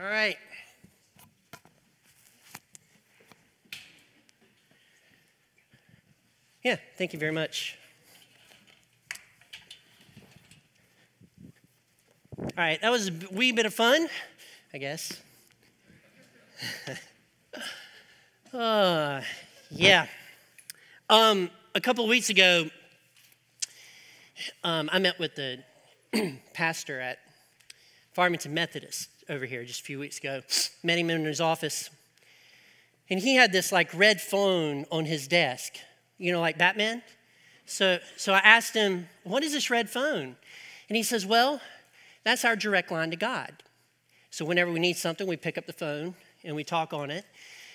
All right. Yeah, thank you very much. All right, that was a wee bit of fun, I guess. uh, yeah. Um, a couple of weeks ago, um, I met with the pastor at Farmington Methodist over here just a few weeks ago. Met him in his office. And he had this like red phone on his desk, you know, like Batman. So, so I asked him, What is this red phone? And he says, Well, that's our direct line to God. So whenever we need something, we pick up the phone and we talk on it.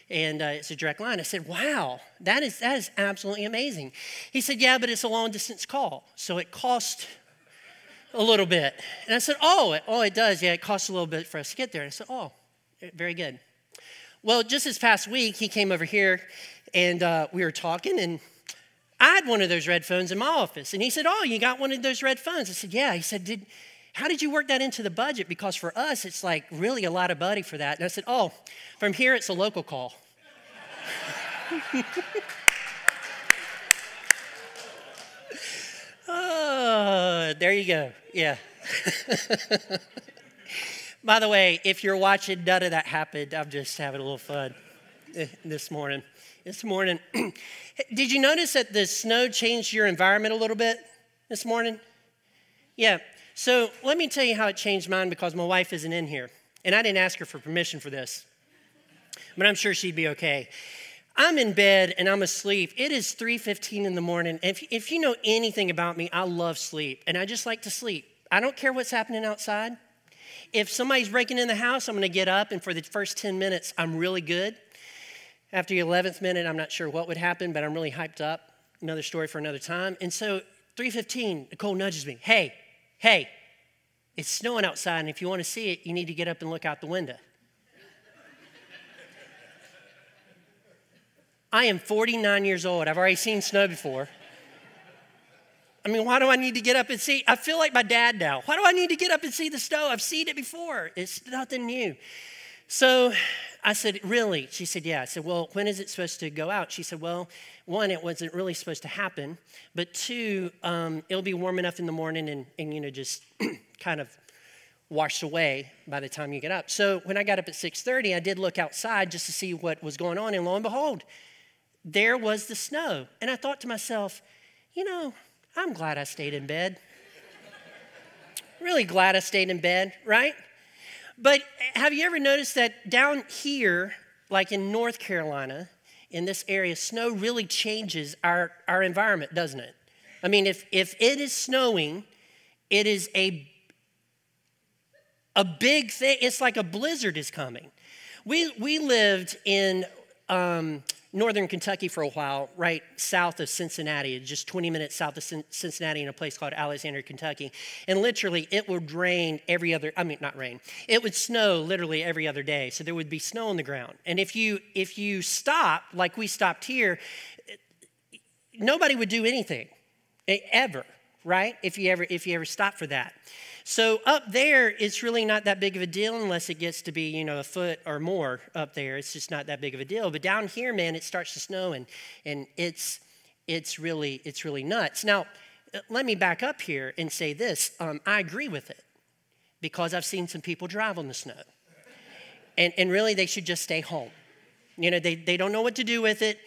And uh, it's a direct line. I said, Wow, that is, that is absolutely amazing. He said, Yeah, but it's a long distance call. So it costs a little bit. And I said, Oh, it, oh, it does. Yeah, it costs a little bit for us to get there. And I said, Oh, very good. Well, just this past week, he came over here and uh, we were talking, and I had one of those red phones in my office. And he said, Oh, you got one of those red phones? I said, Yeah. He said, Did, How did you work that into the budget? Because for us, it's like really a lot of money for that. And I said, Oh, from here, it's a local call. oh, there you go. Yeah. By the way, if you're watching, none of that happened. I'm just having a little fun eh, this morning. This morning, did you notice that the snow changed your environment a little bit this morning? Yeah. So let me tell you how it changed mine because my wife isn't in here. And I didn't ask her for permission for this, but I'm sure she'd be okay. I'm in bed and I'm asleep. It is 3:15 in the morning. If, if you know anything about me, I love sleep and I just like to sleep. I don't care what's happening outside. If somebody's breaking in the house, I'm going to get up and for the first 10 minutes, I'm really good. After the 11th minute, I'm not sure what would happen, but I'm really hyped up. Another story for another time. And so 3:15, Nicole nudges me. Hey, hey, it's snowing outside, and if you want to see it, you need to get up and look out the window. I am 49 years old. I've already seen snow before. I mean, why do I need to get up and see? I feel like my dad now. Why do I need to get up and see the snow? I've seen it before. It's nothing new. So I said, Really? She said, Yeah. I said, Well, when is it supposed to go out? She said, Well, one, it wasn't really supposed to happen. But two, um, it'll be warm enough in the morning and, and you know, just kind of washed away by the time you get up. So when I got up at 6:30, I did look outside just to see what was going on, and lo and behold, there was the snow. And I thought to myself, you know, I'm glad I stayed in bed. really glad I stayed in bed, right? But have you ever noticed that down here, like in North Carolina, in this area, snow really changes our, our environment, doesn't it? I mean, if, if it is snowing, it is a, a big thing. It's like a blizzard is coming. We, we lived in um, northern Kentucky for a while, right south of Cincinnati, just 20 minutes south of Cincinnati in a place called Alexandria, Kentucky. And literally, it would rain every other, I mean, not rain, it would snow literally every other day. So there would be snow on the ground. And if you, if you stop, like we stopped here, nobody would do anything, ever, right? If you ever, if you ever stop for that. So up there, it's really not that big of a deal unless it gets to be, you know, a foot or more up there. It's just not that big of a deal. But down here, man, it starts to snow and, and it's, it's, really, it's really nuts. Now, uh, let me back up here and say this. Um, I agree with it because I've seen some people drive on the snow. And, and really, they should just stay home. You know, they, they don't know what to do with it.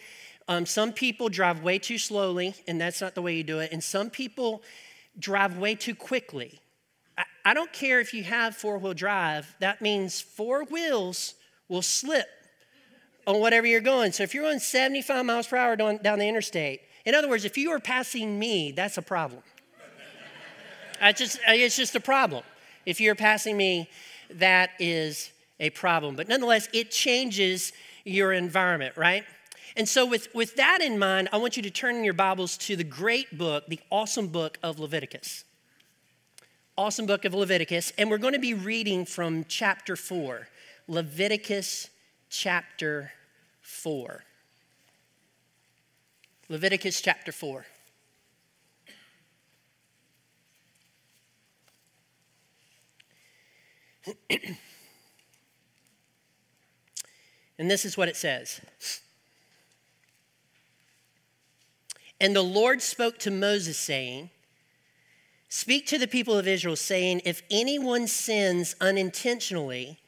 Um, some people drive way too slowly, and that's not the way you do it. And some people drive way too quickly, I don't care if you have four wheel drive, that means four wheels will slip on whatever you're going. So if you're going 75 miles per hour down, down the interstate, in other words, if you are passing me, that's a problem. Just, it's just a problem. If you're passing me, that is a problem. But nonetheless, it changes your environment, right? And so, with, with that in mind, I want you to turn in your Bibles to the great book, the awesome book of Leviticus awesome book of Leviticus, and we're going to be reading from chapter 4. Leviticus chapter 4. Leviticus chapter 4. And this is what it says. And the Lord spoke to Moses, saying, Speak to the people of Israel, saying, If anyone sins unintentionally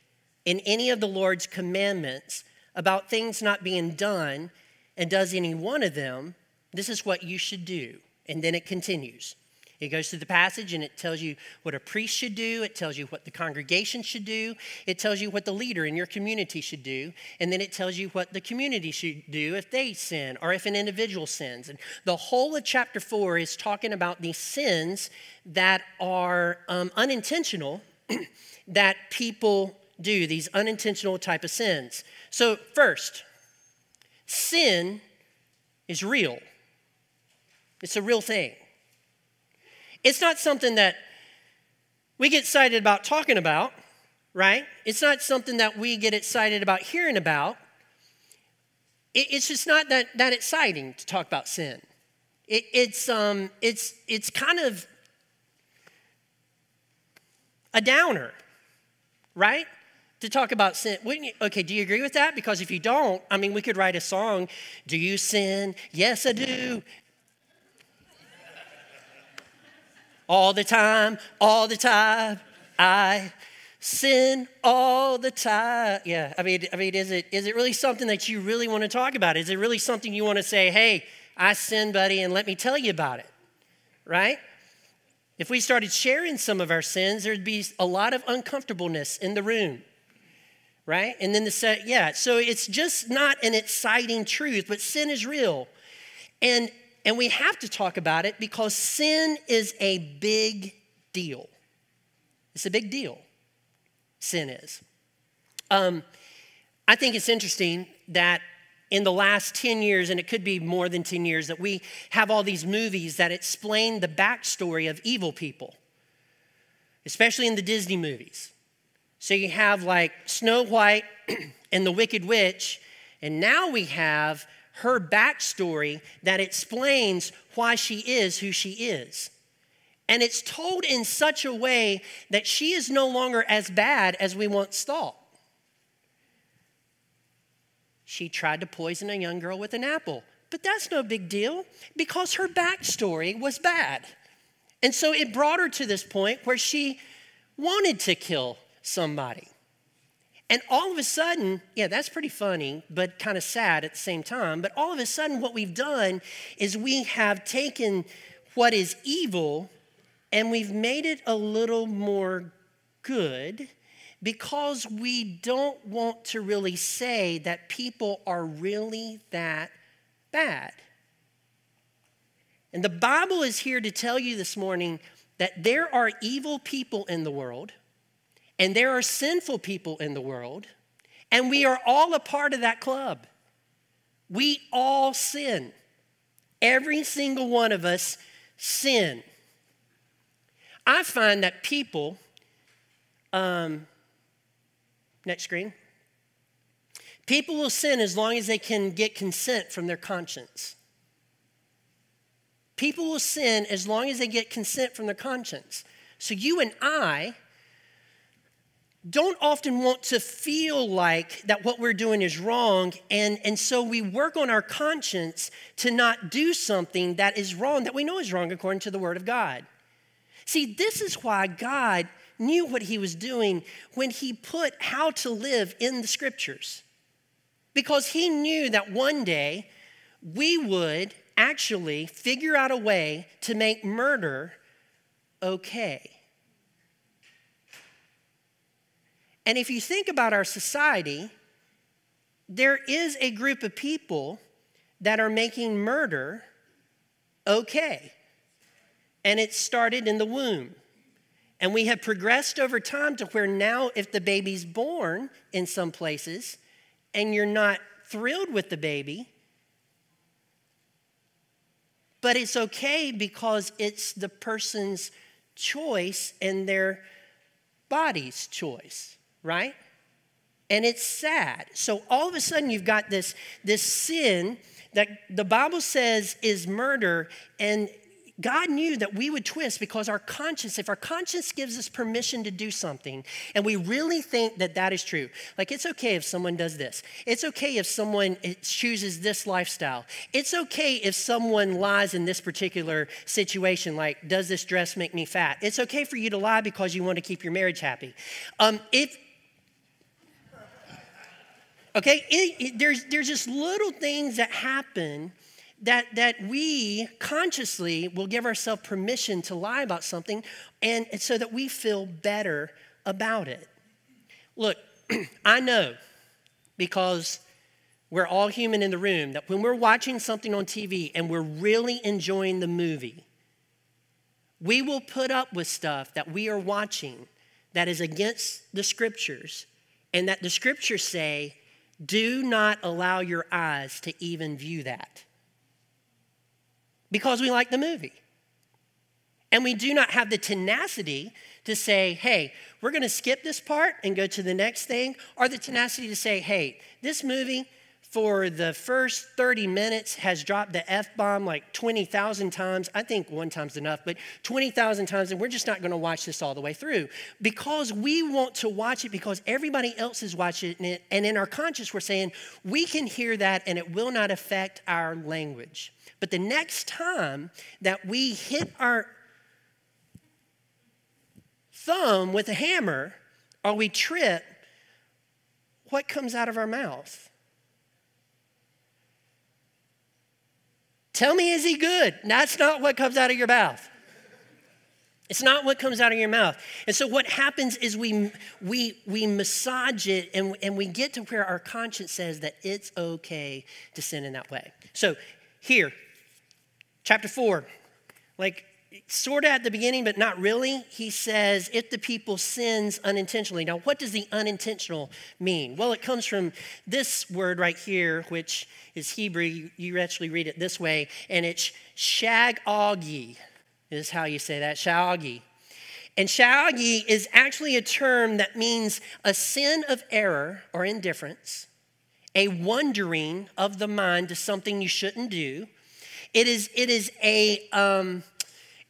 in any of the Lord's commandments about things not being done, and does any one of them, this is what you should do. And then it continues. It goes through the passage and it tells you what a priest should do. It tells you what the congregation should do. It tells you what the leader in your community should do. And then it tells you what the community should do if they sin or if an individual sins. And the whole of chapter four is talking about these sins that are um, unintentional that people do, these unintentional type of sins. So, first, sin is real, it's a real thing. It's not something that we get excited about talking about, right? It's not something that we get excited about hearing about. it's just not that, that exciting to talk about sin. It, it's, um, it's, it's kind of a downer, right? To talk about sin. You, okay, do you agree with that? Because if you don't, I mean, we could write a song. Do you sin? Yes, I do. All the time, all the time. I sin all the time. Yeah, I mean, I mean, is it is it really something that you really want to talk about? Is it really something you want to say, hey, I sin, buddy, and let me tell you about it? Right? If we started sharing some of our sins, there'd be a lot of uncomfortableness in the room. Right? And then the set, yeah, so it's just not an exciting truth, but sin is real. And and we have to talk about it because sin is a big deal. It's a big deal. Sin is. Um, I think it's interesting that in the last 10 years, and it could be more than 10 years, that we have all these movies that explain the backstory of evil people, especially in the Disney movies. So you have like Snow White and the Wicked Witch, and now we have her backstory that explains why she is who she is. And it's told in such a way that she is no longer as bad as we once thought. She tried to poison a young girl with an apple, but that's no big deal because her backstory was bad. And so it brought her to this point where she wanted to kill somebody. And all of a sudden, yeah, that's pretty funny, but kind of sad at the same time. But all of a sudden, what we've done is we have taken what is evil and we've made it a little more good because we don't want to really say that people are really that bad. And the Bible is here to tell you this morning that there are evil people in the world and there are sinful people in the world, and we are all a part of that club. We all sin. Every single one of us sin. I find that people, um, next screen, people will sin as long as they can get consent from their conscience. People will sin as long as they get consent from their conscience. So you and I, don't often want to feel like that what we're doing is wrong and, and so we work on our conscience to not do something that is wrong that we know is wrong according to the word of god. See this is why god knew what he was doing when he put how to live in the scriptures. Because he knew that one day we would actually figure out a way to make murder okay And if you think about our society, there is a group of people that are making murder okay. And it started in the womb. And we have progressed over time to where now, if the baby's born in some places and you're not thrilled with the baby, but it's okay because it's the person's choice and their body's choice right? And it's sad. So all of a sudden, you've got this, this sin that the Bible says is murder, and God knew that we would twist because our conscience, if our conscience gives us permission to do something and we really think that that is true, like it's okay if someone does this, it's okay if someone chooses this lifestyle, it's okay if someone lies in this particular situation, like, does this dress make me fat? It's okay for you to lie because you want to keep your marriage happy. Um, if Okay, it, it, there's, there's just little things that happen that, that we consciously will give ourselves permission to lie about something and so that we feel better about it. Look, I know because we're all human in the room that when we're watching something on TV and we're really enjoying the movie, we will put up with stuff that we are watching that is against the scriptures and that the scriptures say, do not allow your eyes to even view that because we like the movie. And we do not have the tenacity to say, hey, we're going to skip this part and go to the next thing, or the tenacity to say, hey, this movie for the first 30 minutes has dropped the F bomb like 20,000 times. I think one time's enough, but 20,000 times, and we're just not to watch this all the way through because we want to watch it because everybody else is watching it. And in our conscience, we're saying we can hear that and it will not affect our language. But the next time that we hit our thumb with a hammer or we trip, what comes out of our mouth? Tell me, is he good? That's not what comes out of your mouth. It's not what comes out of your mouth. And so what happens is we we we massage it and, and we get to where our conscience says that it's okay to sin in that way. So here, Chapter 4, like sort of at the beginning, but not really, he says, if the people sins unintentionally. Now, what does the unintentional mean? Well, it comes from this word right here, which is Hebrew. You, actually read it this way, and it's shagagi, is how you say that, shagagi. And shagagi is actually a term that means a sin of error or indifference, a wandering of the mind to something you shouldn't do, it is, it is, a, um,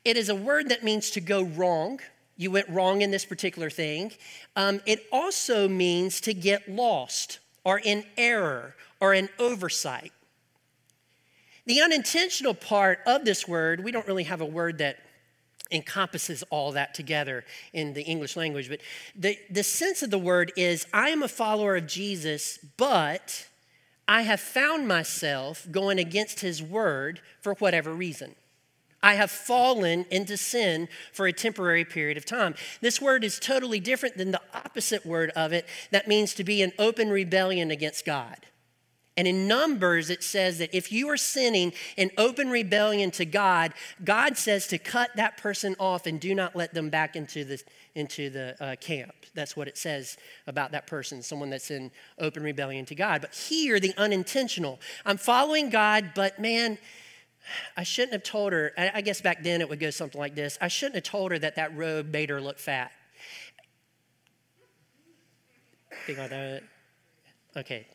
it is a word that means to go wrong. You went wrong in this particular thing. Um, it also means to get lost or in error or in oversight. The unintentional part of this word, we don't really have a word that encompasses all that together in the English language, but the, the sense of the word is I am a follower of Jesus, but I have found myself going against his word for whatever reason. I have fallen into sin for a temporary period of time. This word is totally different than the opposite word of it that means to be in open rebellion against God. And in Numbers, it says that if you are sinning in open rebellion to God, God says to cut that person off and do not let them back into the, into the uh, camp. That's what it says about that person, someone that's in open rebellion to God. But here, the unintentional. I'm following God, but man, I shouldn't have told her. I guess back then it would go something like this I shouldn't have told her that that robe made her look fat. Think that. Okay.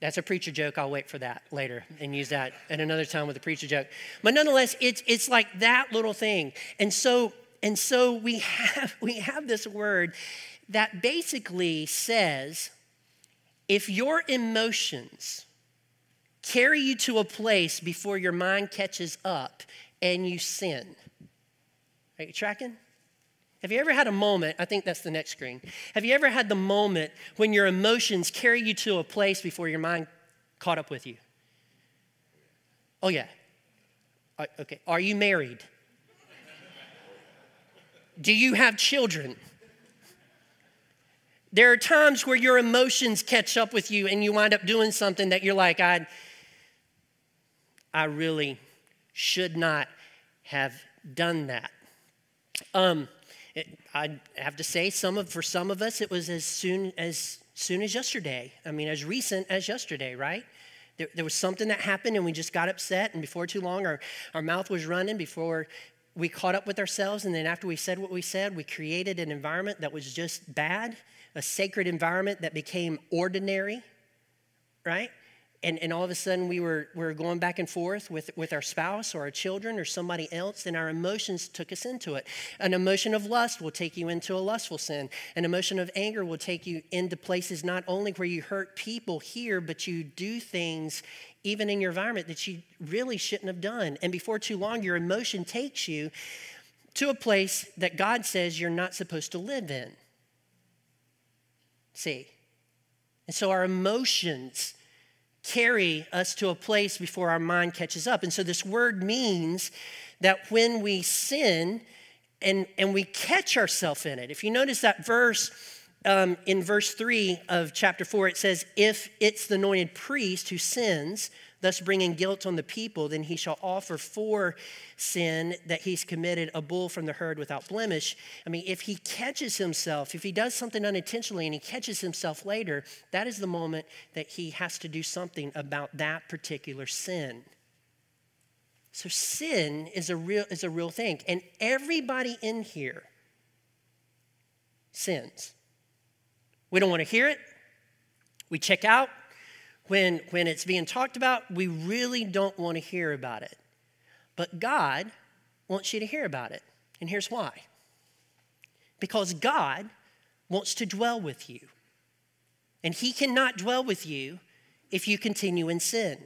That's a preacher joke. I'll wait for that later and use that at another time with a preacher joke. But nonetheless, it's, it's like that little thing. And so and so we have, we have this word that basically says if your emotions carry you to a place before your mind catches up and you sin. Are you tracking? Have you ever had a moment? I think that's the next screen. Have you ever had the moment when your emotions carry you to a place before your mind caught up with you? Oh, yeah. Uh, okay. Are you married? Do you have children? There are times where your emotions catch up with you and you wind up doing something that you're like, I, I really should not have done that. Um, it, I have to say, some of, for some of us, it was as soon as soon as yesterday. I mean, as recent as yesterday, right? There, there was something that happened and we just got upset, and before too long, our, our mouth was running before we caught up with ourselves, and then after we said what we said, we created an environment that was just bad, a sacred environment that became ordinary, right? And, and all of a sudden we were, we were going back and forth with, with our spouse or our children or somebody else, and our emotions took us into it. An emotion of lust will take you into a lustful sin. An emotion of anger will take you into places not only where you hurt people here, but you do things even in your environment that you really shouldn't have done. And before too long, your emotion takes you to a place that God says you're not supposed to live in. See? And so our emotions carry us to a place before our mind catches up. And so this word means that when we sin and, and we catch ourselves in it, if you notice that verse um, in verse 3 of chapter 4, it says, If it's the anointed priest who sins, thus bringing guilt on the people, then he shall offer for sin that he's committed a bull from the herd without blemish. I mean, if he catches himself, if he does something unintentionally and he catches himself later, that is the moment that he has to do something about that particular sin. So sin is a real is a real thing, and everybody in here sins. We don't want to hear it. We check out when, when it's being talked about, we really don't want to hear about it. But God wants you to hear about it. And here's why because God wants to dwell with you. And He cannot dwell with you if you continue in sin.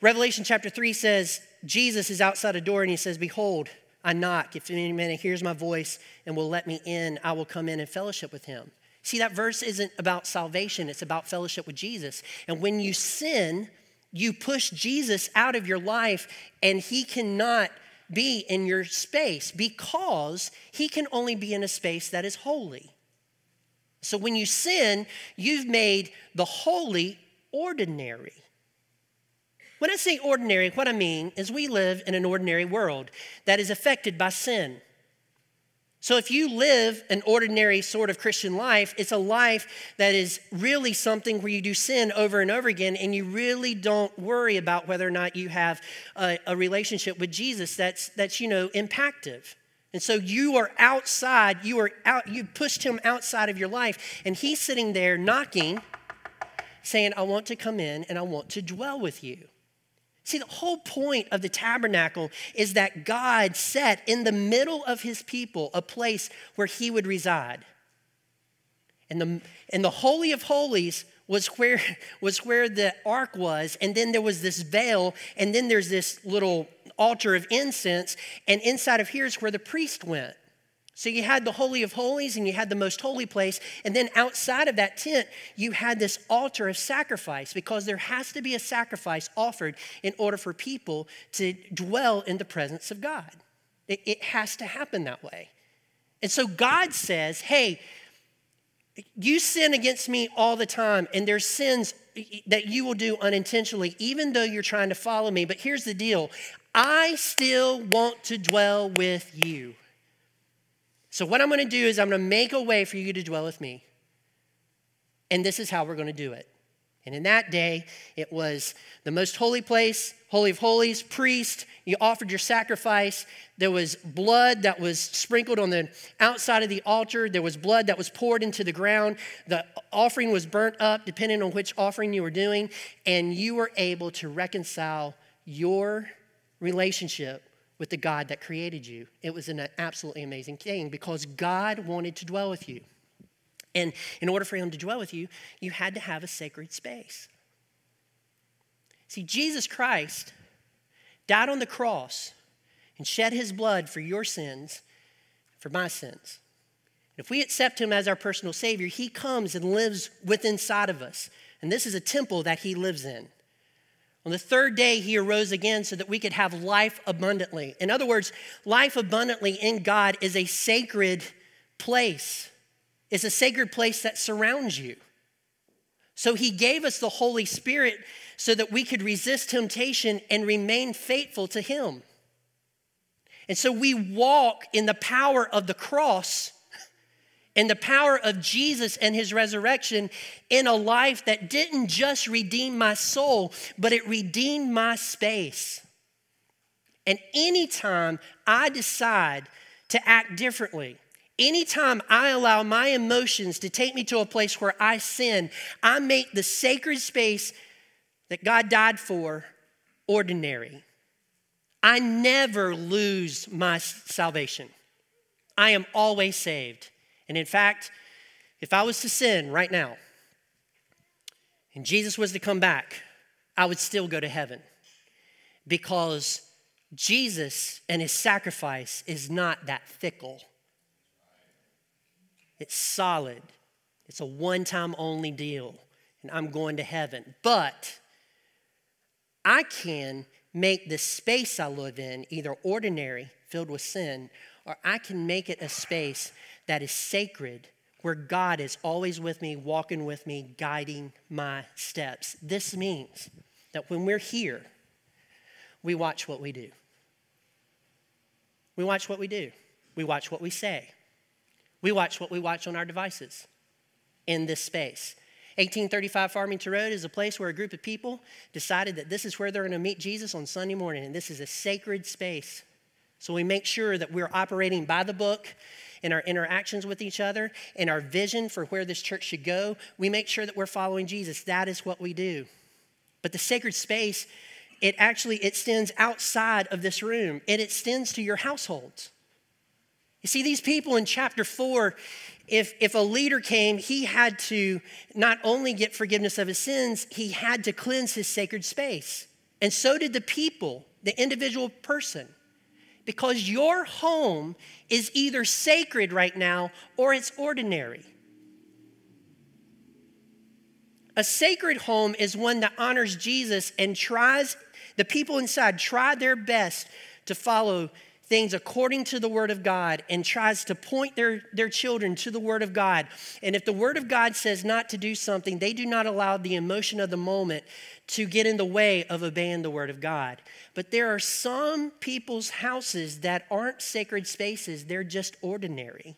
Revelation chapter 3 says, Jesus is outside a door and He says, Behold, I knock. If any man hears my voice and will let me in, I will come in and fellowship with him. See, that verse isn't about salvation, it's about fellowship with Jesus. And when you sin, you push Jesus out of your life, and he cannot be in your space because he can only be in a space that is holy. So when you sin, you've made the holy ordinary. When I say ordinary, what I mean is we live in an ordinary world that is affected by sin. So, if you live an ordinary sort of Christian life, it's a life that is really something where you do sin over and over again, and you really don't worry about whether or not you have a, a relationship with Jesus that's, that's, you know, impactive. And so you are outside, you are out, you pushed him outside of your life, and he's sitting there knocking, saying, I want to come in and I want to dwell with you. See, the whole point of the tabernacle is that God set in the middle of his people a place where he would reside. And the, and the Holy of Holies was where, was where the ark was, and then there was this veil, and then there's this little altar of incense, and inside of here is where the priest went. So you had the Holy of Holies and you had the most holy place. And then outside of that tent, you had this altar of sacrifice because there has to be a sacrifice offered in order for people to dwell in the presence of God. It, it has to happen that way. And so God says, hey, you sin against me all the time, and there's sins that you will do unintentionally, even though you're trying to follow me. But here's the deal I still want to dwell with you. So, what I'm going to do is I'm going to make a way for you to dwell with me. And this is how we're going to do it. And in that day, it was the most holy place, Holy of Holies, priest. You offered your sacrifice. There was blood that was sprinkled on the outside of the altar. There was blood that was poured into the ground. The offering was burnt up, depending on which offering you were doing. And you were able to reconcile your relationship with the God that created you. It was an absolutely amazing thing because God wanted to dwell with you. And in order for him to dwell with you, you had to have a sacred space. See, Jesus Christ died on the cross and shed his blood for your sins, for my sins. If we accept him as our personal Savior, he comes and lives within inside of us. And this is a temple that he lives in. On the third day, he arose again so that we could have life abundantly. In other words, life abundantly in God is a sacred place, it's a sacred place that surrounds you. So he gave us the Holy Spirit so that we could resist temptation and remain faithful to him. And so we walk in the power of the cross and the power of Jesus and his resurrection in a life that didn't just redeem my soul, but it redeemed my space. And anytime I decide to act differently, anytime I allow my emotions to take me to a place where I sin, I make the sacred space that God died for ordinary. I never lose my salvation. I am always saved. And in fact, if I was to sin right now and Jesus was to come back, I would still go to heaven because Jesus and his sacrifice is not that fickle. It's solid, it's a one time only deal, and I'm going to heaven. But I can make the space I live in either ordinary, filled with sin, or I can make it a space that is sacred, where God is always with me, walking with me, guiding my steps. This means that when we're here, we watch what we do. We watch what we do. We watch what we say. We watch what we watch on our devices in this space. 1835 Farmington Road is a place where a group of people decided that this is where they're going to meet Jesus on Sunday morning, and this is a sacred space. So we make sure that we're operating by the book in our interactions with each other, in our vision for where this church should go. We make sure that we're following Jesus. That is what we do. But the sacred space, it actually extends outside of this room. It extends to your households. You see, these people in chapter four, if, if a leader came, he had to not only get forgiveness of his sins, he had to cleanse his sacred space. And so did the people, the individual person. Because your home is either sacred right now or it's ordinary. A sacred home is one that honors Jesus and tries, the people inside try their best to follow things according to the Word of God and tries to point their, their children to the Word of God. And if the Word of God says not to do something, they do not allow the emotion of the moment to get in the way of obeying the Word of God. But there are some people's houses that aren't sacred spaces, they're just ordinary.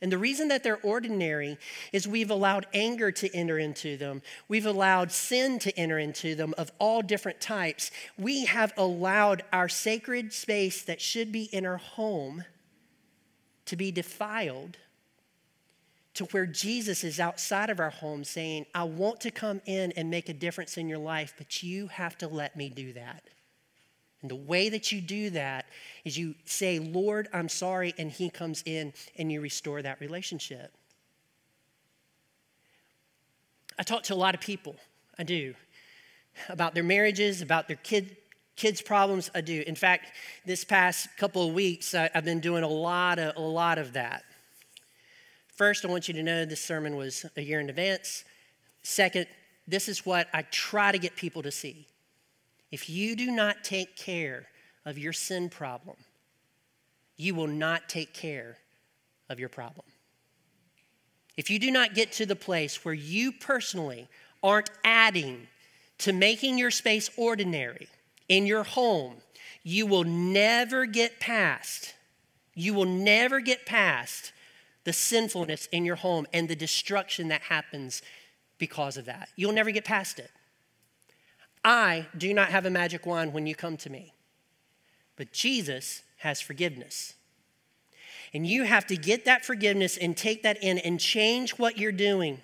And the reason that they're ordinary is we've allowed anger to enter into them. We've allowed sin to enter into them of all different types. We have allowed our sacred space that should be in our home to be defiled to where Jesus is outside of our home saying, I want to come in and make a difference in your life, but you have to let me do that. And the way that you do that is you say, Lord, I'm sorry, and He comes in and you restore that relationship. I talk to a lot of people, I do, about their marriages, about their kid, kids' problems. I do. In fact, this past couple of weeks, I, have been doing a lot of, a lot of that. First, I want you to know this sermon was a year in advance. Second, this is what I try to get people to see. If you do not take care of your sin problem, you will not take care of your problem. If you do not get to the place where you personally aren't adding to making your space ordinary in your home, you will never get past, you will never get past the sinfulness in your home and the destruction that happens because of that. You'll never get past it. I do not have a magic wand when you come to me, but Jesus has forgiveness. And you have to get that forgiveness and take that in and change what you're doing.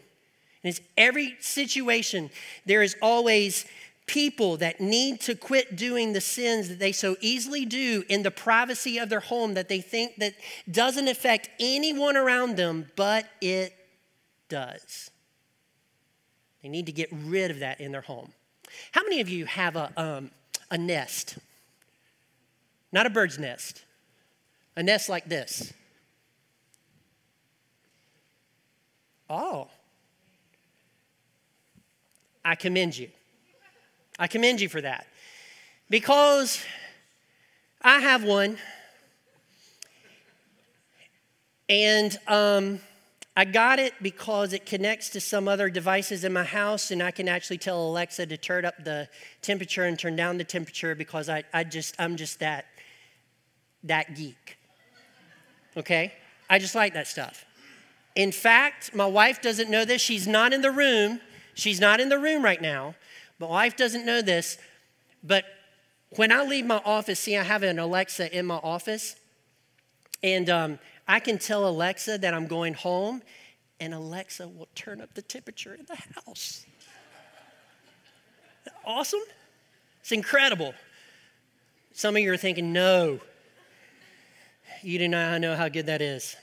And it's every situation, there is always people that need to quit doing the sins that they so easily do in the privacy of their home that they think that doesn't affect anyone around them, but it does. They need to get rid of that in their home. How many of you have a, um, a nest? Not a bird's nest, a nest like this. Oh, I commend you. I commend you for that. Because I have one, and um, I got it because it connects to some other devices in my house, and I can actually tell Alexa to turn up the temperature and turn down the temperature because I, I just I'm just that that geek. Okay? I just like that stuff. In fact, my wife doesn't know this. She's not in the room. She's not in the room right now. My wife doesn't know this. But when I leave my office, see, I have an Alexa in my office, and um, I can tell Alexa that I'm going home, and Alexa will turn up the temperature in the house. Awesome? It's incredible. Some of you are thinking, no, you do not know how good that is.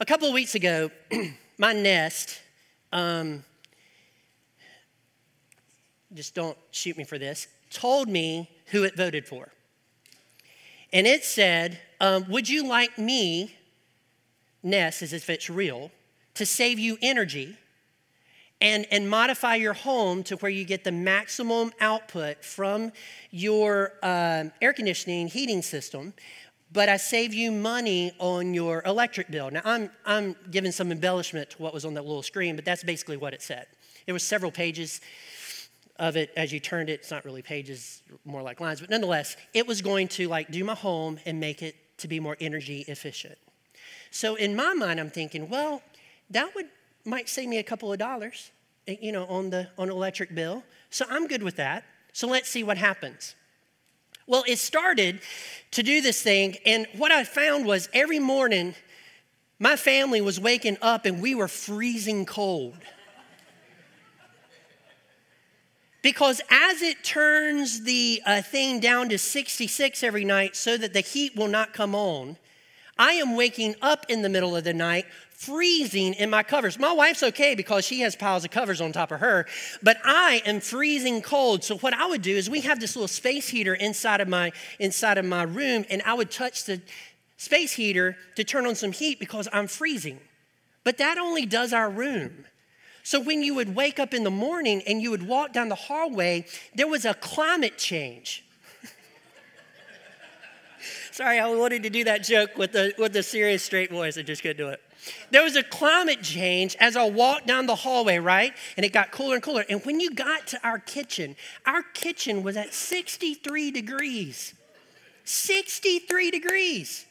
A couple of weeks ago, my Nest, um, just don't shoot me for this, told me who it voted for. And it said, um, Would you like me, Nest, as if it's real, to save you energy and, and modify your home to where you get the maximum output from your um, air conditioning heating system? But I save you money on your electric bill. Now, I'm, I'm giving some embellishment to what was on that little screen, but that's basically what it said. It was several pages of it as you turned it. It's not really pages, more like lines, but nonetheless, it was going to like do my home and make it to be more energy efficient. So in my mind, I'm thinking, well, that would might save me a couple of dollars, eh, you know, on the on electric bill. So I'm good with that. So let's see what happens. Well, it started to do this thing, and what I found was every morning my family was waking up and we were freezing cold. Because as it turns the uh, thing down to 66 every night so that the heat will not come on, I am waking up in the middle of the night freezing in my covers. My wife's okay because she has piles of covers on top of her, but I am freezing cold. So what I would do is we have this little space heater inside of my inside of my room and I would touch the space heater to turn on some heat because I'm freezing. But that only does our room. So when you would wake up in the morning and you would walk down the hallway, there was a climate change. Sorry, I wanted to do that joke with the, with the serious straight voice. I just couldn't do it. There was a climate change as I walked down the hallway, right? And it got cooler and cooler. And when you got to our kitchen, our kitchen was at 63 degrees. 63 degrees.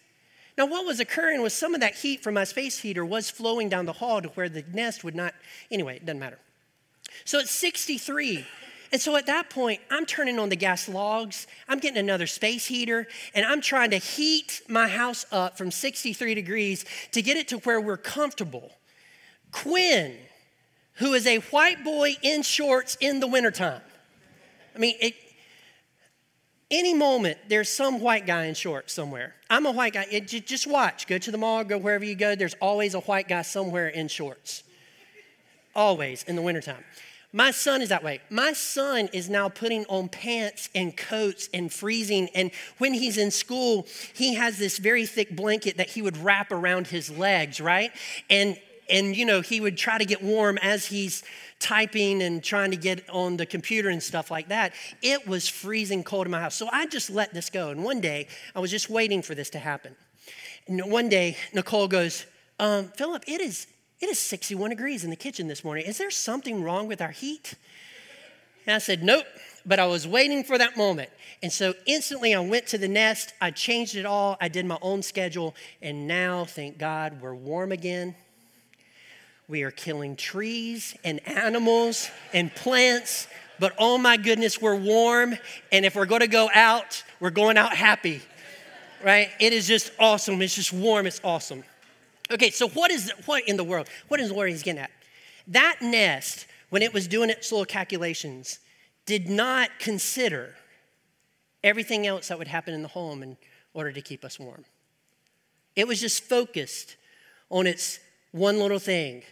Now, what was occurring was some of that heat from my space heater was flowing down the hall to where the nest would not, anyway, it doesn't matter. So it's 63. And so at that point, I'm turning on the gas logs, I'm getting another space heater, and I'm trying to heat my house up from 63 degrees to get it to where we're comfortable. Quinn, who is a white boy in shorts in the wintertime. I mean, it, any moment, there's some white guy in shorts somewhere. I'm a white guy. It, just watch. Go to the mall, go wherever you go. There's always a white guy somewhere in shorts. Always in the wintertime. My son is that way. My son is now putting on pants and coats and freezing. And when he's in school, he has this very thick blanket that he would wrap around his legs, right? And and you know, he would try to get warm as he's typing and trying to get on the computer and stuff like that, it was freezing cold in my house. So I just let this go. And one day, I was just waiting for this to happen. And one day, Nicole goes, um, Philip, it is, it is 61 degrees in the kitchen this morning. Is there something wrong with our heat? And I said, Nope, but I was waiting for that moment. And so instantly I went to the nest, I changed it all, I did my own schedule, and now, thank God, we're warm again. We are killing trees and animals and plants, but oh my goodness, we're warm. And if we're going to go out, we're going out happy, right? It is just awesome. It's just warm. It's awesome. Okay, so what is what in the world? What is the word he's getting at? That nest, when it was doing its little calculations, did not consider everything else that would happen in the home in order to keep us warm. It was just focused on its one little thing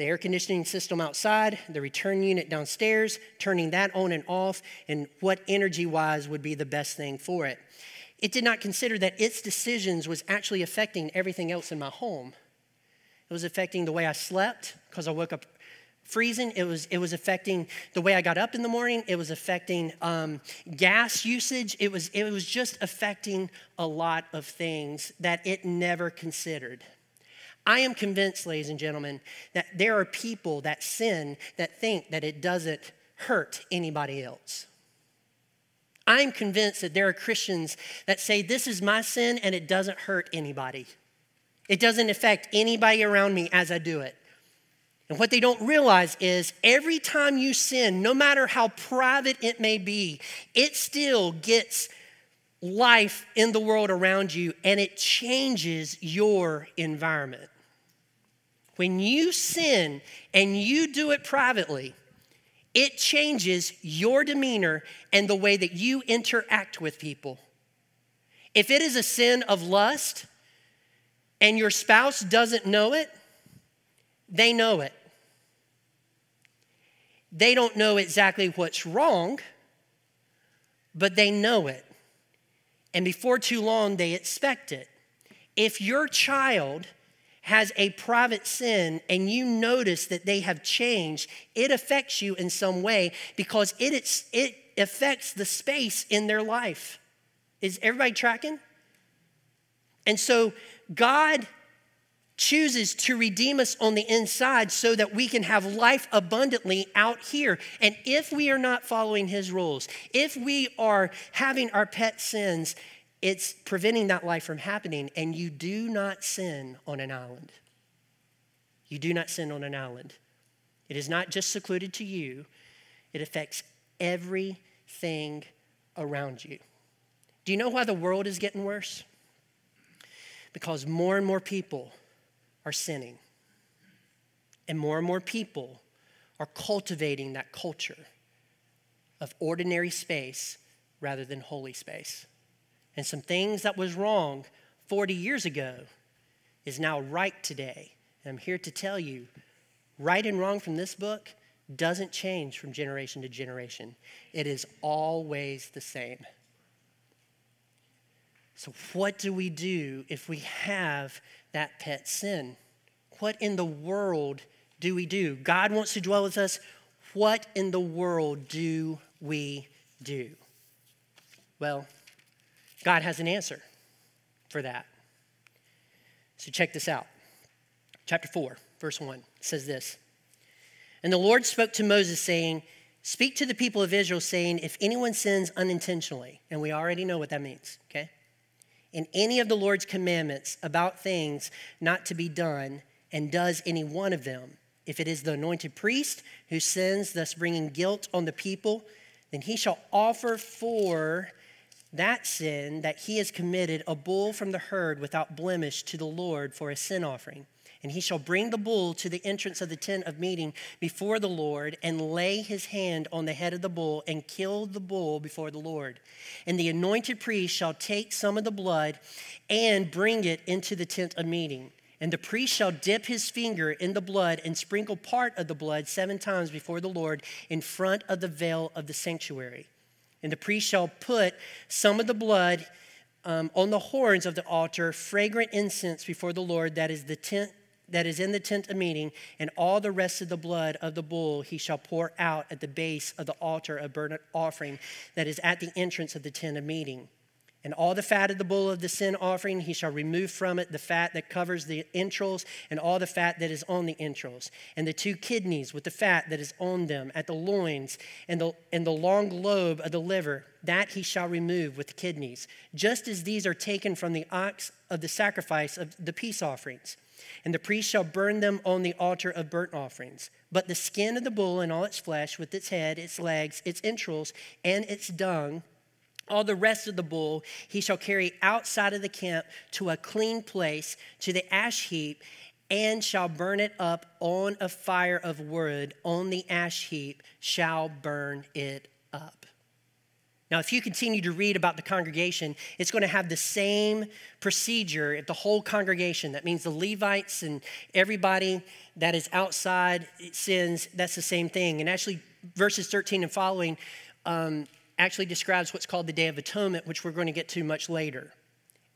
the air conditioning system outside, the return unit downstairs, turning that on and off, and what energy wise would be the best thing for it. It did not consider that its decisions was actually affecting everything else in my home. It was affecting the way I slept because I woke up freezing. It was, it was affecting the way I got up in the morning. It was affecting um, gas usage. It was, it was just affecting a lot of things that it never considered. I am convinced, ladies and gentlemen, that there are people that sin that think that it doesn't hurt anybody else. I'm convinced that there are Christians that say, This is my sin and it doesn't hurt anybody. It doesn't affect anybody around me as I do it. And what they don't realize is every time you sin, no matter how private it may be, it still gets life in the world around you and it changes your environment. When you sin and you do it privately, it changes your demeanor and the way that you interact with people. If it is a sin of lust and your spouse doesn't know it, they know it. They don't know exactly what's wrong, but they know it. And before too long, they expect it. If your child has a private sin and you notice that they have changed, it affects you in some way because it, it affects the space in their life. Is everybody tracking? And so God chooses to redeem us on the inside so that we can have life abundantly out here. And if we are not following his rules, if we are having our pet sins, it's preventing that life from happening. And you do not sin on an island. You do not sin on an island. It is not just secluded to you, it affects everything around you. Do you know why the world is getting worse? Because more and more people are sinning. And more and more people are cultivating that culture of ordinary space rather than holy space. And some things that was wrong 40 years ago is now right today. And I'm here to tell you right and wrong from this book doesn't change from generation to generation, it is always the same. So, what do we do if we have that pet sin. What in the world do we do? God wants to dwell with us. What in the world do we do? Well, God has an answer for that. So check this out. Chapter 4, verse 1 says this And the Lord spoke to Moses, saying, Speak to the people of Israel, saying, If anyone sins unintentionally, and we already know what that means, okay? In any of the Lord's commandments about things not to be done and does any one of them, if it is the anointed priest who sins, thus bringing guilt on the people, then he shall offer for that sin that he has committed a bull from the herd without blemish to the Lord for a sin offering. And he shall bring the bull to the entrance of the tent of meeting before the Lord, and lay his hand on the head of the bull, and kill the bull before the Lord. And the anointed priest shall take some of the blood and bring it into the tent of meeting. And the priest shall dip his finger in the blood and sprinkle part of the blood seven times before the Lord in front of the veil of the sanctuary. And the priest shall put some of the blood um, on the horns of the altar, fragrant incense before the Lord, that is the tent that is in the tent of meeting, and all the rest of the blood of the bull he shall pour out at the base of the altar of burnt offering that is at the entrance of the tent of meeting. And all the fat of the bull of the sin offering he shall remove from it, the fat that covers the entrails, and all the fat that is on the entrails, and the two kidneys with the fat that is on them at the loins, and the, and the long lobe of the liver, that he shall remove with the kidneys, just as these are taken from the ox of the sacrifice of the peace offerings. And the priest shall burn them on the altar of burnt offerings. But the skin of the bull and all its flesh, with its head, its legs, its entrails, and its dung, all the rest of the bull he shall carry outside of the camp to a clean place, to the ash heap, and shall burn it up on a fire of wood. On the ash heap shall burn it up. Now, if you continue to read about the congregation, it's going to have the same procedure at the whole congregation. That means the Levites and everybody that is outside sins, that's the same thing. And actually, verses 13 and following um, actually describes what's called the Day of Atonement, which we're going to get to much later.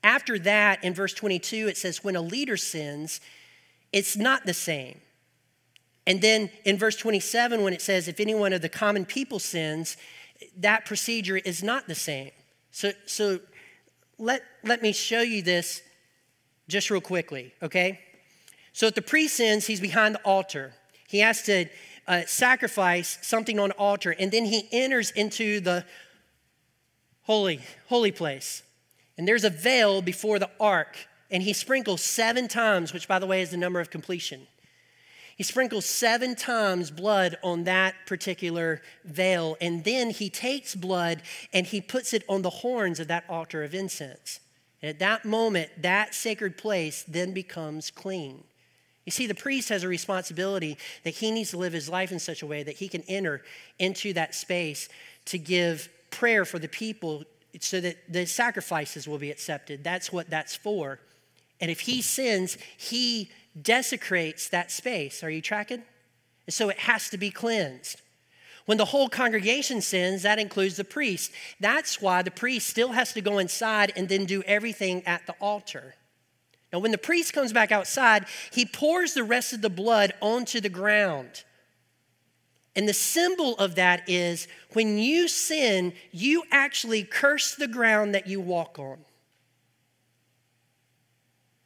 After that, in verse 22, it says, When a leader sins, it's not the same. And then in verse 27, when it says, If any one of the common people sins, that procedure is not the same. So, so let, let me show you this just real quickly, okay? So if the priest sins, he's behind the altar. He has to uh, sacrifice something on altar, and then he enters into the holy, holy place. And there's a veil before the ark, and he sprinkles seven times, which, by the way, is the number of completion. He sprinkles seven times blood on that particular veil, and then he takes blood and he puts it on the horns of that altar of incense. And at that moment, that sacred place then becomes clean. You see, the priest has a responsibility that he needs to live his life in such a way that he can enter into that space to give prayer for the people so that the sacrifices will be accepted. That's what that's for. And if he sins, he desecrates that space. Are you tracking? And so it has to be cleansed. When the whole congregation sins, that includes the priest. That's why the priest still has to go inside and then do everything at the altar. Now, when the priest comes back outside, he pours the rest of the blood onto the ground. And the symbol of that is when you sin, you actually curse the ground that you walk on.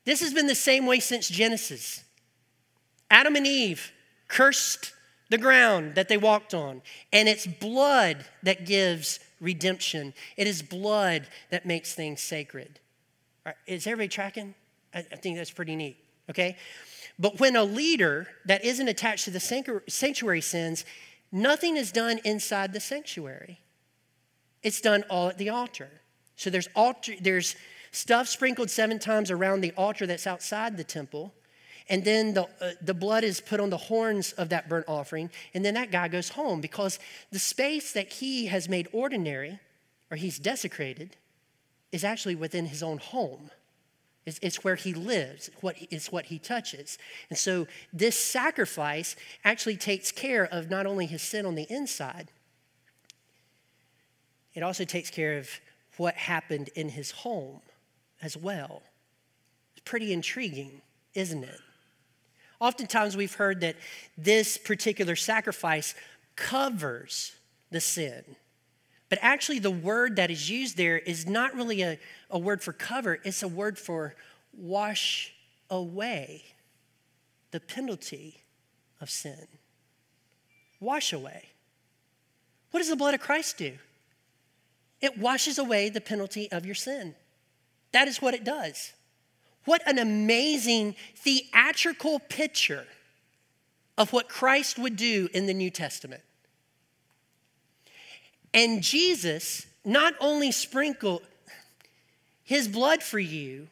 This has been the same way since Genesis. Adam and Eve cursed the ground that they walked on, and it's blood that gives redemption. It is blood that makes things sacred. Is everybody tracking? I, I think that's pretty neat, okay? But when a leader that isn't attached to the sanctuary sins, nothing is done inside the sanctuary. It's done all at the altar. So there's altar, there's stuff sprinkled seven times around the altar that's outside the temple. And then the, uh, the blood is put on the horns of that burnt offering. And then that guy goes home because the space that he has made ordinary or he's desecrated is actually within his own home. It's, it's where he lives, what, it's what he touches. And so this sacrifice actually takes care of not only his sin on the inside, it also takes care of what happened in his home as well. It's pretty intriguing, isn't it? Oftentimes we've heard that this particular sacrifice covers the sin. But actually, the word that is used there is not really a, a word for cover, it's a word for wash away the penalty of sin. Wash away. What does the blood of Christ do? It washes away the penalty of your sin. That is what it does. What an amazing theatrical picture of what Christ would do in the New Testament. And Jesus not only sprinkled his blood for you,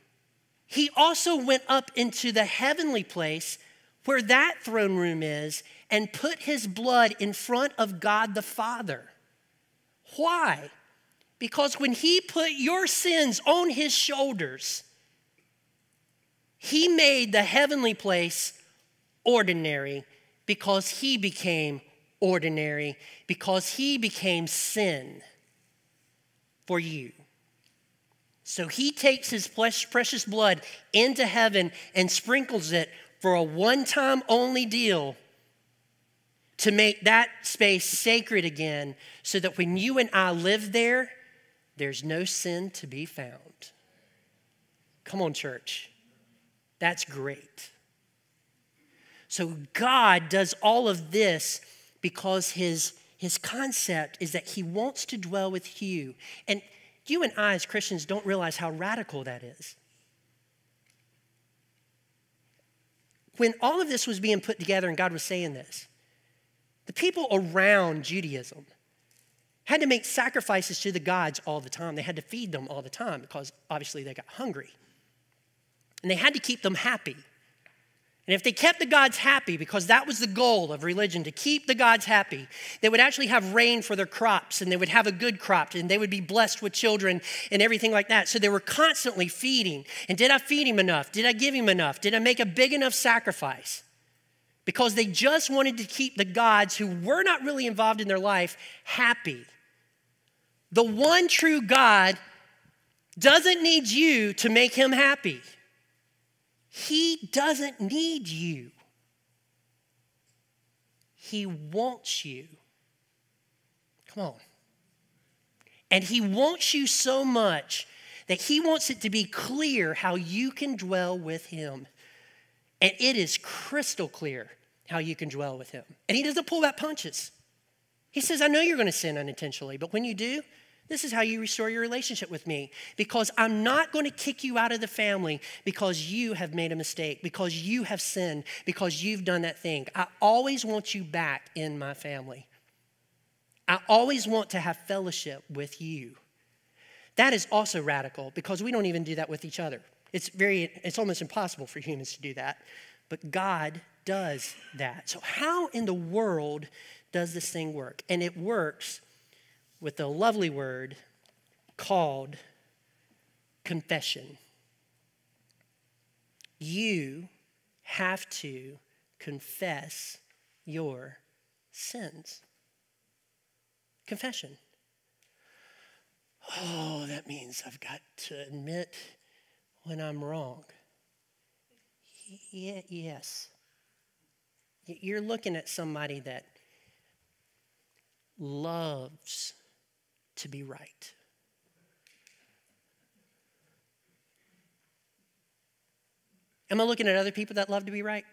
he also went up into the heavenly place where that throne room is and put his blood in front of God the Father. Why? Because when he put your sins on his shoulders, he made the heavenly place ordinary because he became ordinary because he became sin for you. So he takes his precious blood into heaven and sprinkles it for a one time only deal to make that space sacred again so that when you and I live there, there's no sin to be found. Come on, church. That's great. So God does all of this because his, his concept is that he wants to dwell with you. And you and I, as Christians, don't realize how radical that is. When all of this was being put together and God was saying this, the people around Judaism had to make sacrifices to the gods all the time. They had to feed them all the time because obviously they got hungry. And they had to keep them happy. And if they kept the gods happy, because that was the goal of religion, to keep the gods happy, they would actually have rain for their crops and they would have a good crop and they would be blessed with children and everything like that. So they were constantly feeding. And did I feed him enough? Did I give him enough? Did I make a big enough sacrifice? Because they just wanted to keep the gods who were not really involved in their life happy. The one true God doesn't need you to make him happy. He doesn't need you, He wants you. Come on. And He wants you so much that He wants it to be clear how you can dwell with Him. And it is crystal clear how you can dwell with Him. And He doesn't pull out punches. He says, I know you're going to sin unintentionally, but when you do, this is how you restore your relationship with me because I'm not going to kick you out of the family because you have made a mistake, because you have sinned, because you've done that thing. I always want you back in my family. I always want to have fellowship with you. That is also radical because we don't even do that with each other. It's very it's almost impossible for humans to do that. but God does that. So, how in the world does this thing work? And it works with a lovely word called confession. You have to confess your sins. Confession. Oh, that means I've got to admit when I'm wrong. Yes. You're looking at somebody that loves to be right. Am I looking at other people that love to be right?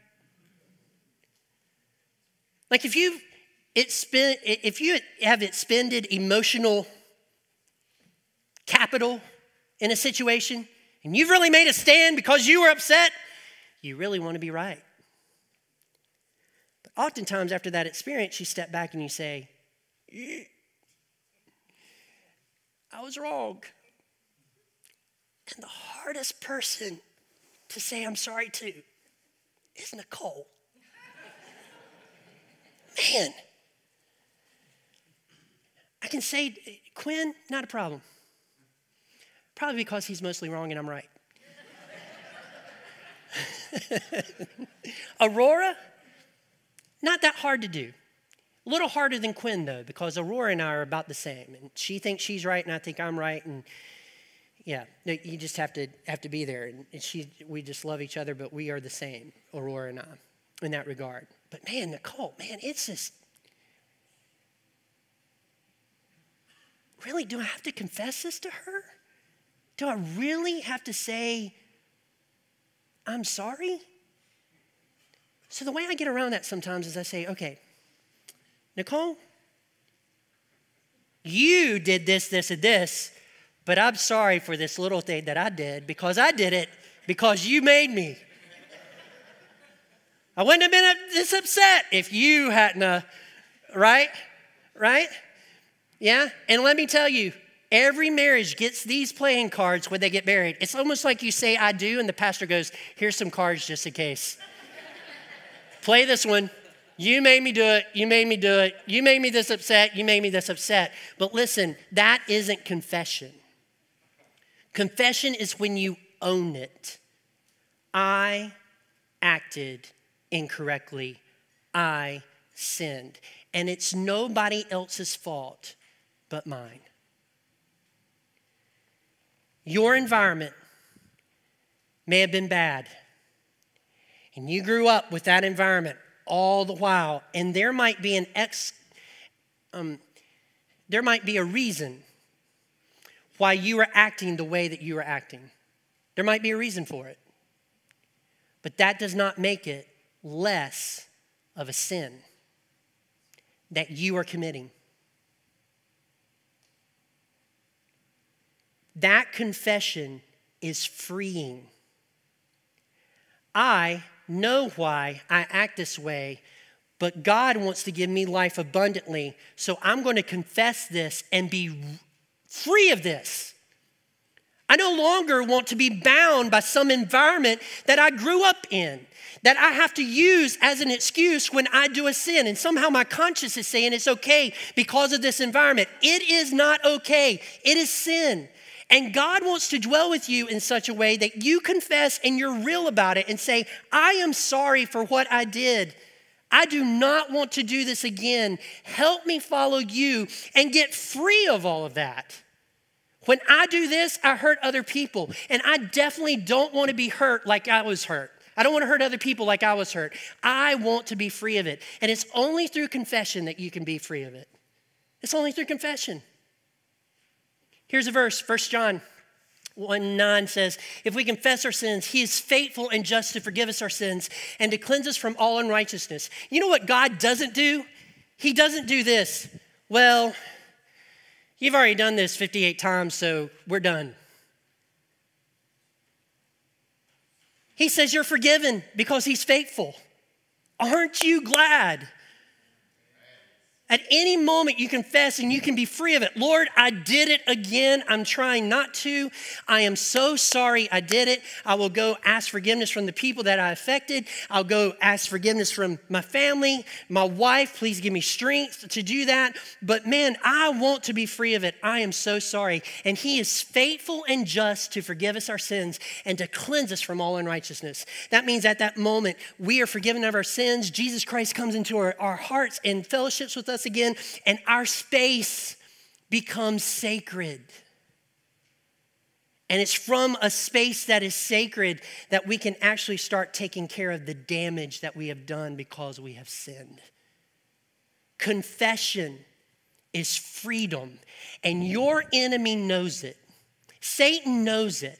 Like if you if you have expended emotional capital in a situation and you've really made a stand because you were upset, you really want to be right. But oftentimes after that experience, you step back and you say, I was wrong. And the hardest person to say I'm sorry to is Nicole. Man, I can say, Quinn, not a problem. Probably because he's mostly wrong and I'm right. Aurora, not that hard to do. A little harder than Quinn, though, because Aurora and I are about the same. And she thinks she's right, and I think I'm right. And yeah, you just have to have to be there. And she, we just love each other, but we are the same, Aurora and I, in that regard. But man, the Nicole, man, it's just really. Do I have to confess this to her? Do I really have to say, I'm sorry? So the way I get around that sometimes is I say, okay, Nicole, you did this, this, and this, but I'm sorry for this little thing that I did because I did it because you made me. I wouldn't have been this upset if you hadn't, uh, right? Right? Yeah? And let me tell you, every marriage gets these playing cards when they get married. It's almost like you say, I do, and the pastor goes, Here's some cards just in case. Play this one. You made me do it. You made me do it. You made me this upset. You made me this upset. But listen, that isn't confession. Confession is when you own it. I acted incorrectly. I sinned. And it's nobody else's fault but mine. Your environment may have been bad, and you grew up with that environment all the while. And there might be an ex, um, there might be a reason why you are acting the way that you are acting. There might be a reason for it. But that does not make it less of a sin that you are committing. That confession is freeing. I know why I act this way, but God wants to give me life abundantly. So I'm going to confess this and be free of this. I no longer want to be bound by some environment that I grew up in, that I have to use as an excuse when I do a sin. And somehow my conscience is saying it's okay because of this environment. It is not okay, it is sin. And God wants to dwell with you in such a way that you confess and you're real about it and say, I am sorry for what I did. I do not want to do this again. Help me follow you and get free of all of that. When I do this, I hurt other people. And I definitely don't want to be hurt like I was hurt. I don't want to hurt other people like I was hurt. I want to be free of it. And it's only through confession that you can be free of it. It's only through confession. Here's a verse, 1 John 1 9 says, If we confess our sins, he is faithful and just to forgive us our sins and to cleanse us from all unrighteousness. You know what God doesn't do? He doesn't do this. Well, you've already done this 58 times, so we're done. He says you're forgiven because he's faithful. Aren't you glad? At any moment, you confess and you can be free of it. Lord, I did it again. I'm trying not to. I am so sorry I did it. I will go ask forgiveness from the people that I affected. I'll go ask forgiveness from my family, my wife. Please give me strength to do that. But man, I want to be free of it. I am so sorry. And He is faithful and just to forgive us our sins and to cleanse us from all unrighteousness. That means at that moment, we are forgiven of our sins. Jesus Christ comes into our, our hearts and fellowships with us us again, and our space becomes sacred. And it's from a space that is sacred that we can actually start taking care of the damage that we have done because we have sinned. Confession is freedom, and your enemy knows it. Satan knows it.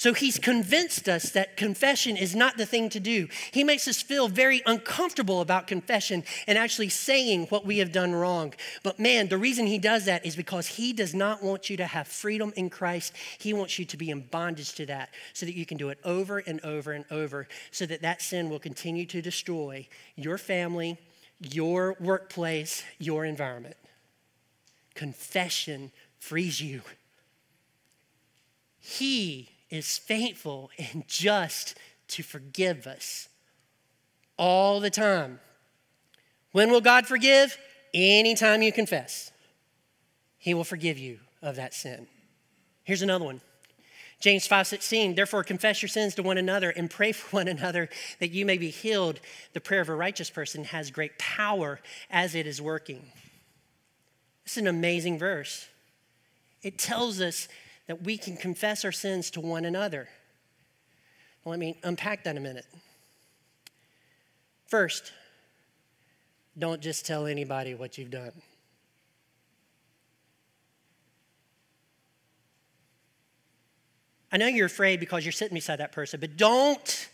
So he's convinced us that confession is not the thing to do. He makes us feel very uncomfortable about confession and actually saying what we have done wrong. But man, the reason he does that is because he does not want you to have freedom in Christ. He wants you to be in bondage to that so that you can do it over and over and over so that that sin will continue to destroy your family, your workplace, your environment. Confession frees you. He is faithful and just to forgive us all the time. When will God forgive? Anytime you confess, He will forgive you of that sin. Here's another one. James 5:16 Therefore confess your sins to one another and pray for one another that you may be healed. The prayer of a righteous person has great power as it is working. It's an amazing verse. It tells us that we can confess our sins to one another. Let me unpack that a minute. First, don't just tell anybody what you've done. I know you're afraid because you're sitting beside that person, but don't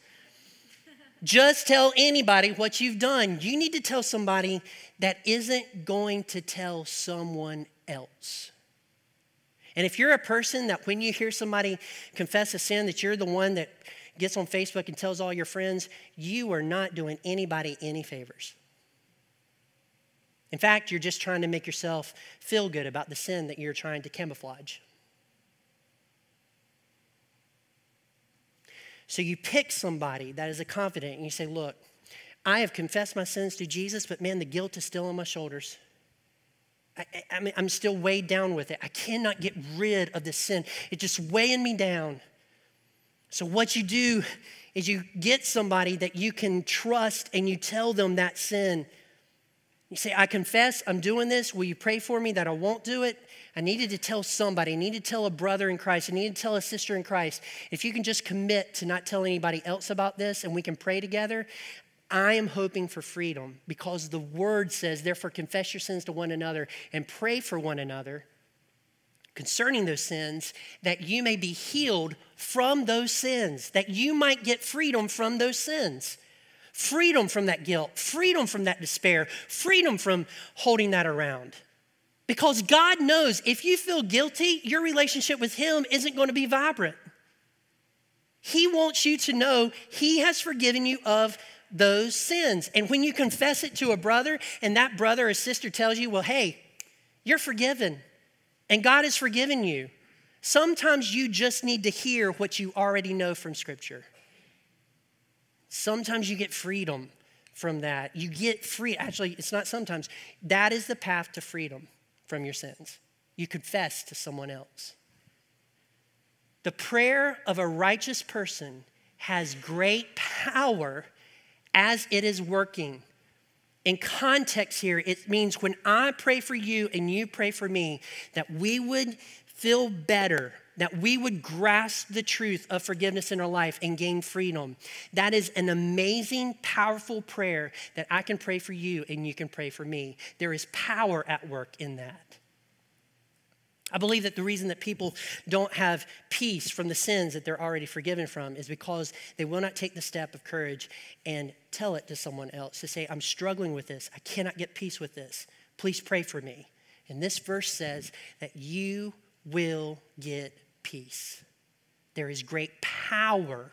just tell anybody what you've done. You need to tell somebody that isn't going to tell someone else. And if you're a person that when you hear somebody confess a sin, that you're the one that gets on Facebook and tells all your friends, you are not doing anybody any favors. In fact, you're just trying to make yourself feel good about the sin that you're trying to camouflage. So you pick somebody that is a confident and you say, Look, I have confessed my sins to Jesus, but man, the guilt is still on my shoulders. I, I'm still weighed down with it. I cannot get rid of this sin. It's just weighing me down. So, what you do is you get somebody that you can trust and you tell them that sin. You say, I confess I'm doing this. Will you pray for me that I won't do it? I needed to tell somebody. I needed to tell a brother in Christ. I needed to tell a sister in Christ. If you can just commit to not tell anybody else about this and we can pray together, I am hoping for freedom because the word says, therefore, confess your sins to one another and pray for one another concerning those sins that you may be healed from those sins, that you might get freedom from those sins. Freedom from that guilt, freedom from that despair, freedom from holding that around. Because God knows if you feel guilty, your relationship with Him isn't going to be vibrant. He wants you to know He has forgiven you of those sins. And when you confess it to a brother and that brother or sister tells you, well, hey, you're forgiven and God has forgiven you, sometimes you just need to hear what you already know from Scripture. Sometimes you get freedom from that. You get free. Actually, it's not sometimes. That is the path to freedom from your sins. You confess to someone else. The prayer of a righteous person has great power as it is working. In context here, it means when I pray for you and you pray for me, that we would feel better, that we would grasp the truth of forgiveness in our life and gain freedom. That is an amazing, powerful prayer that I can pray for you and you can pray for me. There is power at work in that. I believe that the reason that people don't have peace from the sins that they're already forgiven from is because they will not take the step of courage and tell it to someone else to say, I'm struggling with this. I cannot get peace with this. Please pray for me. And this verse says that you will get peace. There is great power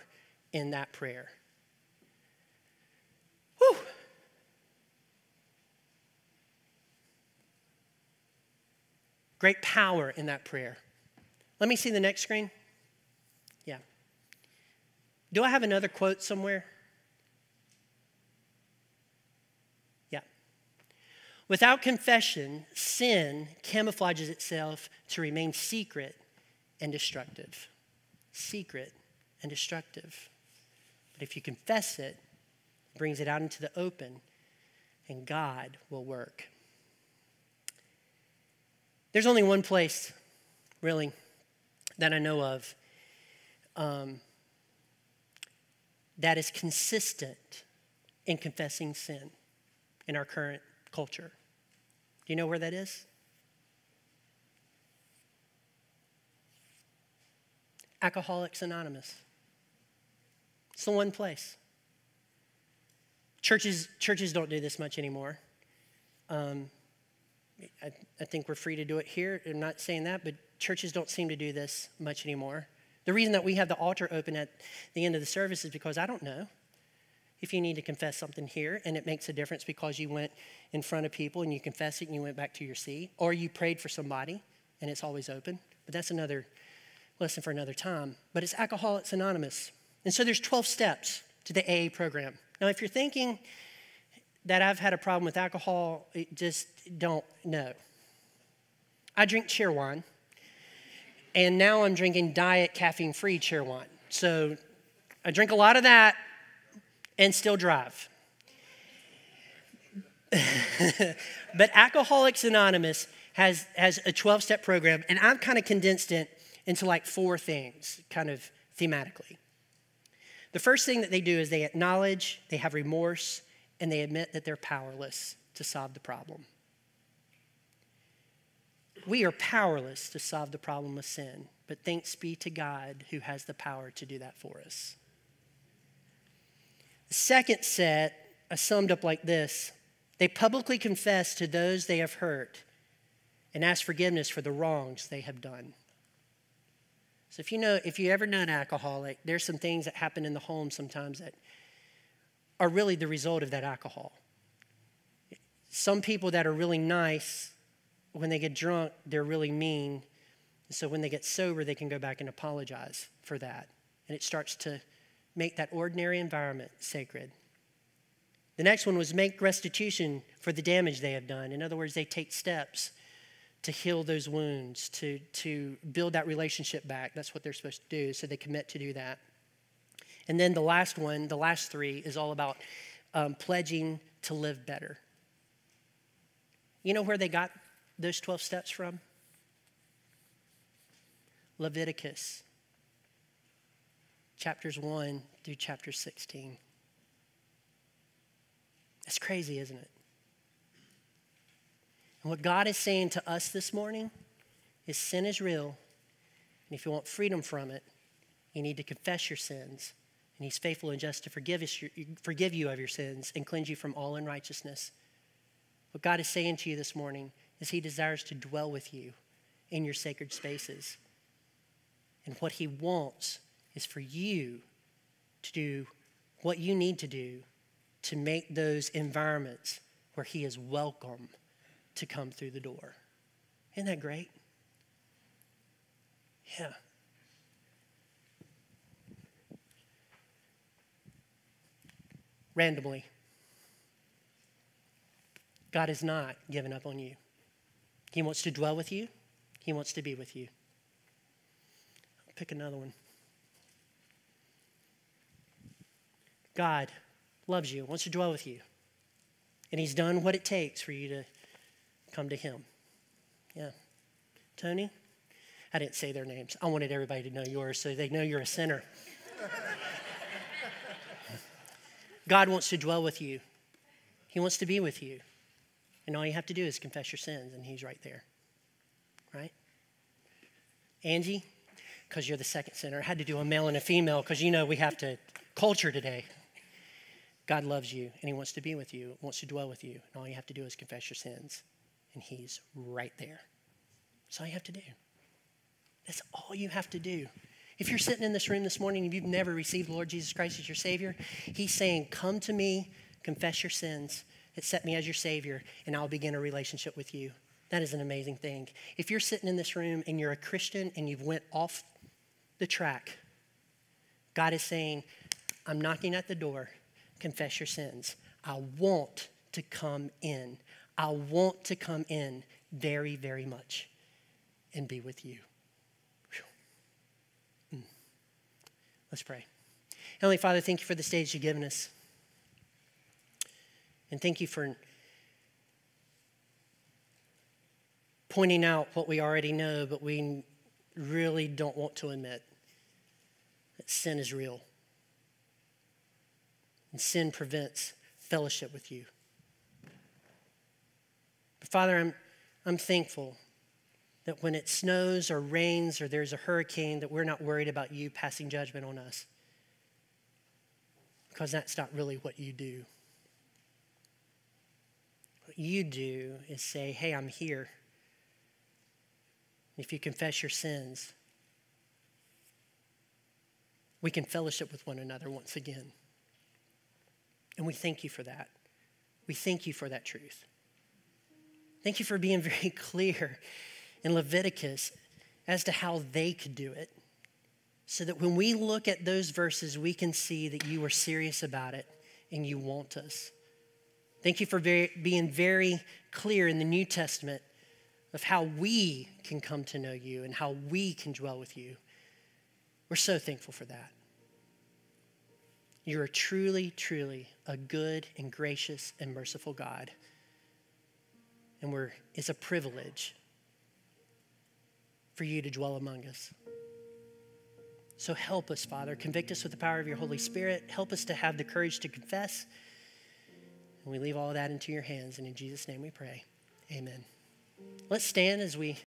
in that prayer. Great power in that prayer. Let me see the next screen. Yeah. Do I have another quote somewhere? Yeah. Without confession, sin camouflages itself to remain secret and destructive. Secret and destructive. But if you confess it, it brings it out into the open, and God will work. There's only one place, really, that I know of um, that is consistent in confessing sin in our current culture. Do you know where that is? Alcoholics Anonymous. It's the one place. Churches, churches don't do this much anymore. Um, I, I think we're free to do it here. I'm not saying that, but churches don't seem to do this much anymore. The reason that we have the altar open at the end of the service is because I don't know if you need to confess something here and it makes a difference because you went in front of people and you confessed it and you went back to your seat, or you prayed for somebody and it's always open. But that's another lesson for another time. But it's Alcoholics Anonymous. And so there's 12 steps to the AA program. Now, if you're thinking that I've had a problem with alcohol, just don't know. I drink Cheerwine, and now I'm drinking diet caffeine free Cheerwine. So I drink a lot of that and still drive. but Alcoholics Anonymous has, has a 12 step program, and I've kind of condensed it into like four things, kind of thematically. The first thing that they do is they acknowledge, they have remorse, and they admit that they're powerless to solve the problem. We are powerless to solve the problem of sin, but thanks be to God who has the power to do that for us. The second set is summed up like this they publicly confess to those they have hurt and ask forgiveness for the wrongs they have done. So if you know, if you ever know an alcoholic, there's some things that happen in the home sometimes that are really the result of that alcohol. Some people that are really nice, when they get drunk, they're really mean. So when they get sober, they can go back and apologize for that. And it starts to make that ordinary environment sacred. The next one was make restitution for the damage they have done. In other words, they take steps to heal those wounds, to, to build that relationship back. That's what they're supposed to do, so they commit to do that. And then the last one, the last three, is all about um, pledging to live better. You know where they got those 12 steps from? Leviticus, chapters 1 through chapter 16. That's crazy, isn't it? And what God is saying to us this morning is sin is real. And if you want freedom from it, you need to confess your sins. And He's faithful and just to forgive, us, forgive you of your sins and cleanse you from all unrighteousness. What God is saying to you this morning is He desires to dwell with you in your sacred spaces. And what He wants is for you to do what you need to do to make those environments where He is welcome to come through the door. Isn't that great? Yeah. Randomly, God has not given up on you. He wants to dwell with you, He wants to be with you. I'll pick another one. God loves you, wants to dwell with you. And He's done what it takes for you to come to Him. Yeah. Tony? I didn't say their names. I wanted everybody to know yours so they know you're a sinner. God wants to dwell with you, He wants to be with you. And all you have to do is confess your sins, and He's right there. Right? Angie, because you're the second sinner, I had to do a male and a female because you know we have to culture today. God loves you and He wants to be with you, wants to dwell with you. And all you have to do is confess your sins and He's right there. That's all you have to do. That's all you have to do. If you're sitting in this room this morning and you've never received the Lord Jesus Christ as your Savior, He's saying, Come to me, confess your sins, accept me as your Savior, and I'll begin a relationship with you. That is an amazing thing. If you're sitting in this room and you're a Christian and you've went off the track, God is saying, I'm knocking at the door. Confess your sins. I want to come in. I want to come in very, very much and be with you. Let's pray. Heavenly Father, thank you for the stage you've given us. And thank you for pointing out what we already know, but we really don't want to admit that sin is real. And sin prevents fellowship with you. But Father, I'm, I'm thankful that when it snows or rains or there's a hurricane, that we're not worried about you passing judgment on us. Because that's not really what you do. What you do is say, hey, I'm here. If you confess your sins, we can fellowship with one another once again. And we thank you for that. We thank you for that truth. Thank you for being very clear in Leviticus as to how they could do it. So that when we look at those verses, we can see that you are serious about it and you want us. Thank you for very, being very clear in the New Testament of how we can come to know you and how we can dwell with you. We're so thankful for that. You are truly, truly a good and gracious and merciful God. And we're, it's a privilege for you to dwell among us. So help us, Father. Convict us with the power of your Holy Spirit. Help us to have the courage to confess. And we leave all that into your hands. And in Jesus' name we pray. Amen. Let's stand as we